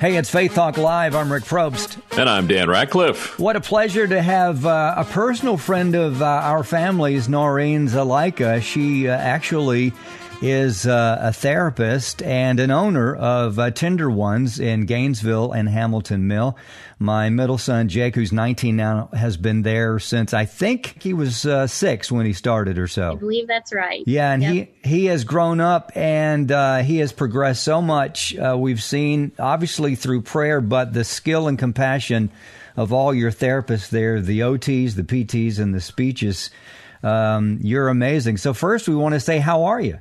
Hey, it's Faith Talk Live. I'm Rick Probst. And I'm Dan Ratcliffe. What a pleasure to have uh, a personal friend of uh, our family's, Noreen Zalaika. She uh, actually is uh, a therapist and an owner of uh, Tender Ones in Gainesville and Hamilton Mill. My middle son, Jake, who's 19 now, has been there since I think he was uh, six when he started or so. I believe that's right. Yeah, and Yep. he, he has grown up and uh, he has progressed so much. Uh, we've seen, obviously, through prayer, but the skill and compassion of all your therapists there, the OTs, the PTs, and the speeches. Um, you're amazing. So, first, we want to say, how are you?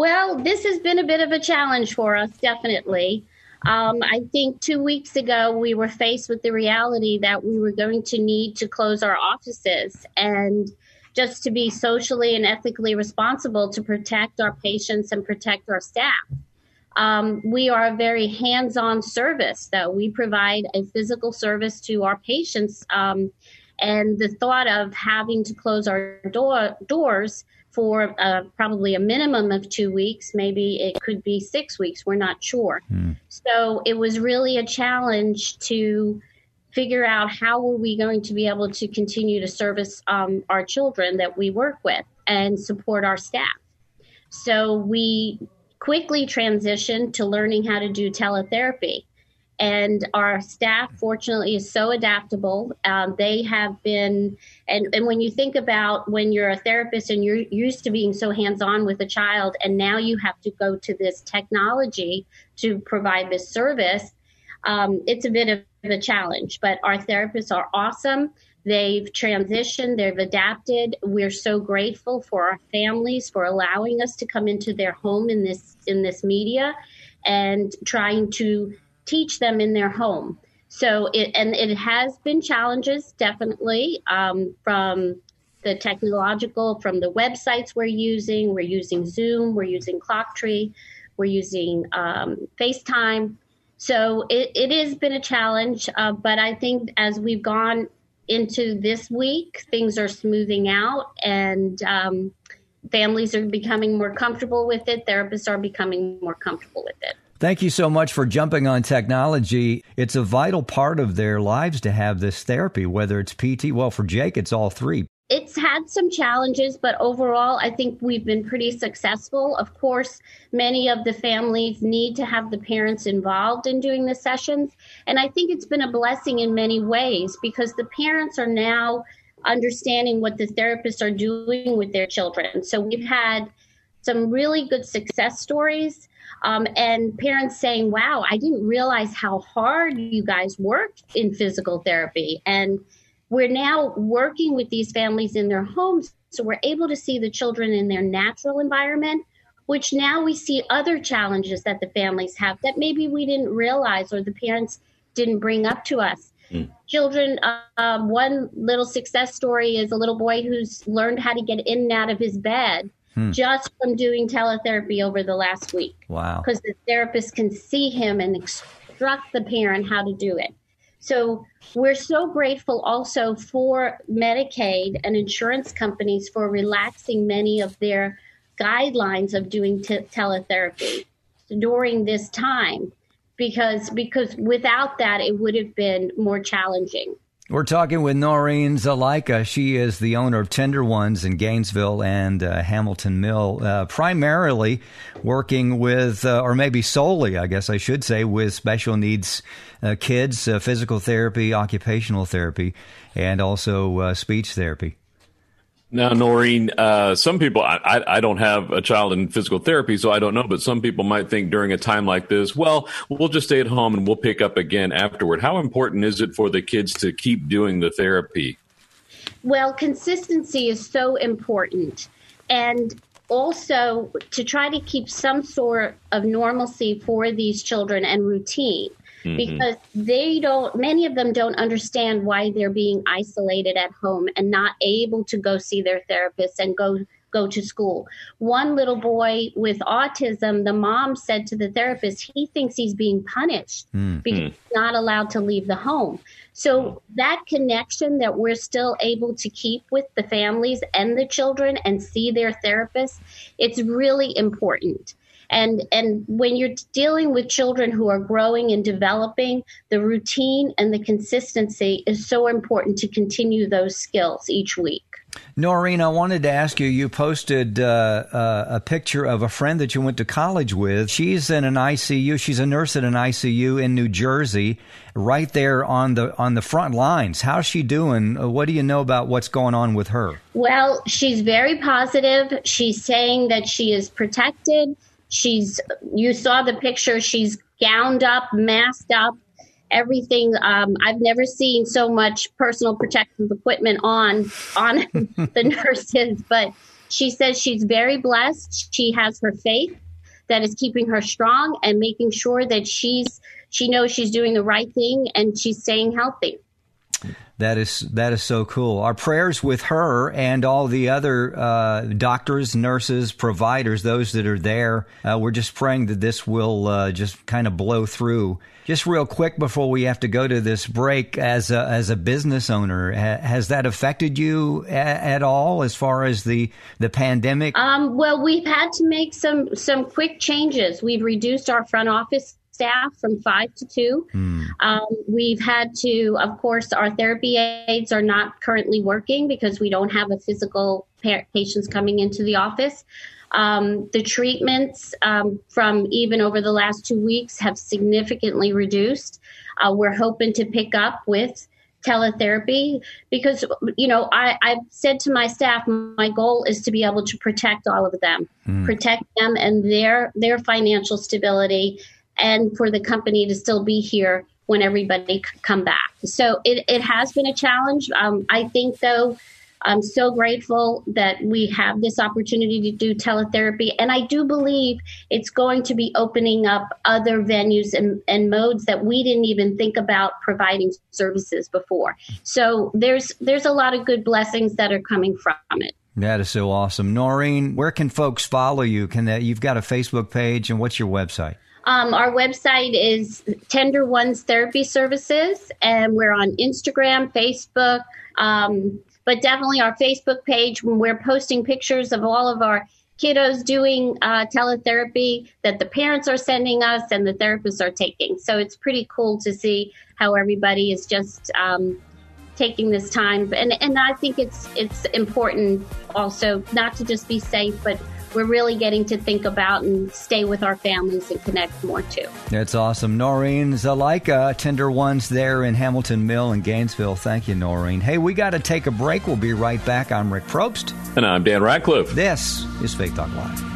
Well, this has been a bit of a challenge for us, definitely. Um, I think two weeks ago we were faced with the reality that we were going to need to close our offices and just to be socially and ethically responsible to protect our patients and protect our staff. Um, we are a very hands on service, though. We provide a physical service to our patients. Um, and the thought of having to close our door, doors for uh, probably a minimum of two weeks, maybe it could be six weeks, we're not sure. So it was really a challenge to figure out how were we going to be able to continue to service um, our children that we work with and support our staff. So we quickly transitioned to learning how to do teletherapy. And our staff, fortunately, is so adaptable. Um, they have been, and, and when you think about when you're a therapist and you're used to being so hands on with a child, and now you have to go to this technology to provide this service, um, it's a bit of a challenge. But our therapists are awesome. They've transitioned, they've adapted. We're so grateful for our families for allowing us to come into their home in this in this media and trying to teach them in their home. So it and it has been challenges definitely um, from the technological, from the websites we're using. We're using Zoom, we're using ClockTree, we're using um, FaceTime. So it, it has been a challenge, uh, but I think as we've gone into this week, things are smoothing out and um, families are becoming more comfortable with it. Therapists are becoming more comfortable with it. Thank you so much for jumping on technology. It's a vital part of their lives to have this therapy, whether it's PT. Well, for Jake, it's all three. It's had some challenges, but overall, I think we've been pretty successful. Of course, many of the families need to have the parents involved in doing the sessions. And I think it's been a blessing in many ways because the parents are now understanding what the therapists are doing with their children. So we've had some really good success stories. Um, and parents saying, wow, I didn't realize how hard you guys worked in physical therapy. And we're now working with these families in their homes. So we're able to see the children in their natural environment, which now we see other challenges that the families have that maybe we didn't realize or the parents didn't bring up to us. Children, um, one little success story is a little boy who's learned how to get in and out of his bed Hmm. just from doing teletherapy over the last week Wow. because the therapist can see him and instruct the parent how to do it. So we're so grateful also for Medicaid and insurance companies for relaxing many of their guidelines of doing t- teletherapy during this time because because without that it would have been more challenging. We're talking with Noreen Zalaika. She is the owner of Tender Ones in Gainesville and uh, Hamilton Mill, uh, primarily working with, uh, or maybe solely, I guess I should say, with special needs uh, kids, uh, physical therapy, occupational therapy, and also uh, speech therapy. Now, Noreen, uh, some people, I, I, I don't have a child in physical therapy, so I don't know, but some people might think during a time like this, well, we'll just stay at home and we'll pick up again afterward. How important is it for the kids to keep doing the therapy? Well, consistency is so important. And also to try to keep some sort of normalcy for these children and routine mm-hmm. because they don't many of them don't understand why they're being isolated at home and not able to go see their therapist and go go to school. One little boy with autism, the mom said to the therapist, he thinks he's being punished mm-hmm. because he's not allowed to leave the home. So that connection that we're still able to keep with the families and the children and see their therapists, it's really important. And and when you're dealing with children who are growing and developing, the routine and the consistency is so important to continue those skills each week. Noreen, I wanted to ask you. You posted uh, uh, a picture of a friend that you went to college with. She's in an ICU. She's a nurse at an ICU in New Jersey, right there on the on the front lines. How's she doing? Uh, what do you know about what's going on with her? Well, she's very positive. She's saying that she is protected. She's. You saw the picture. She's gowned up, masked up everything. Um, I've never seen so much personal protective equipment on on the nurses, but she says she's very blessed. She has her faith that is keeping her strong and making sure that she's she knows she's doing the right thing and she's staying healthy. That is that is so cool. Our prayers with her and all the other uh, doctors, nurses, providers, those that are there. Uh, we're just praying that this will uh, just kind of blow through. Just real quick before we have to go to this break, as a, as a business owner, ha- has that affected you a- at all as far as the the pandemic? Um, well, we've had to make some some quick changes. We've reduced our front office staff from five to two. Mm. Um, we've had to, of course, our therapy aides are not currently working because we don't have a physical pa- patients coming into the office. Um, the treatments um, from even over the last two weeks have significantly reduced. Uh, we're hoping to pick up with teletherapy because you know I, i've said to my staff my goal is to be able to protect all of them mm. protect them and their their financial stability and for the company to still be here when everybody come back. So it, it has been a challenge. Um, I think, though, I'm so grateful that we have this opportunity to do teletherapy. And I do believe it's going to be opening up other venues and, and modes that we didn't even think about providing services before. So there's there's a lot of good blessings that are coming from it. That is so awesome. Noreen, where can folks follow you? Can that you've got a Facebook page and what's your website? Um, our website is Tender Ones Therapy Services, and we're on Instagram, Facebook, um, but definitely our Facebook page we're posting pictures of all of our kiddos doing uh, teletherapy that the parents are sending us and the therapists are taking. So it's pretty cool to see how everybody is just um, taking this time, and and I think it's it's important also not to just be safe, but we're really getting to think about and stay with our families and connect more too. That's awesome. Noreen Zalaika, Tender Ones there in Hamilton Mill and Gainesville. Thank you, Noreen. Hey, we got to take a break. We'll be right back. I'm Rick Probst. And I'm Dan Ratcliffe. This is Faith Talk Live.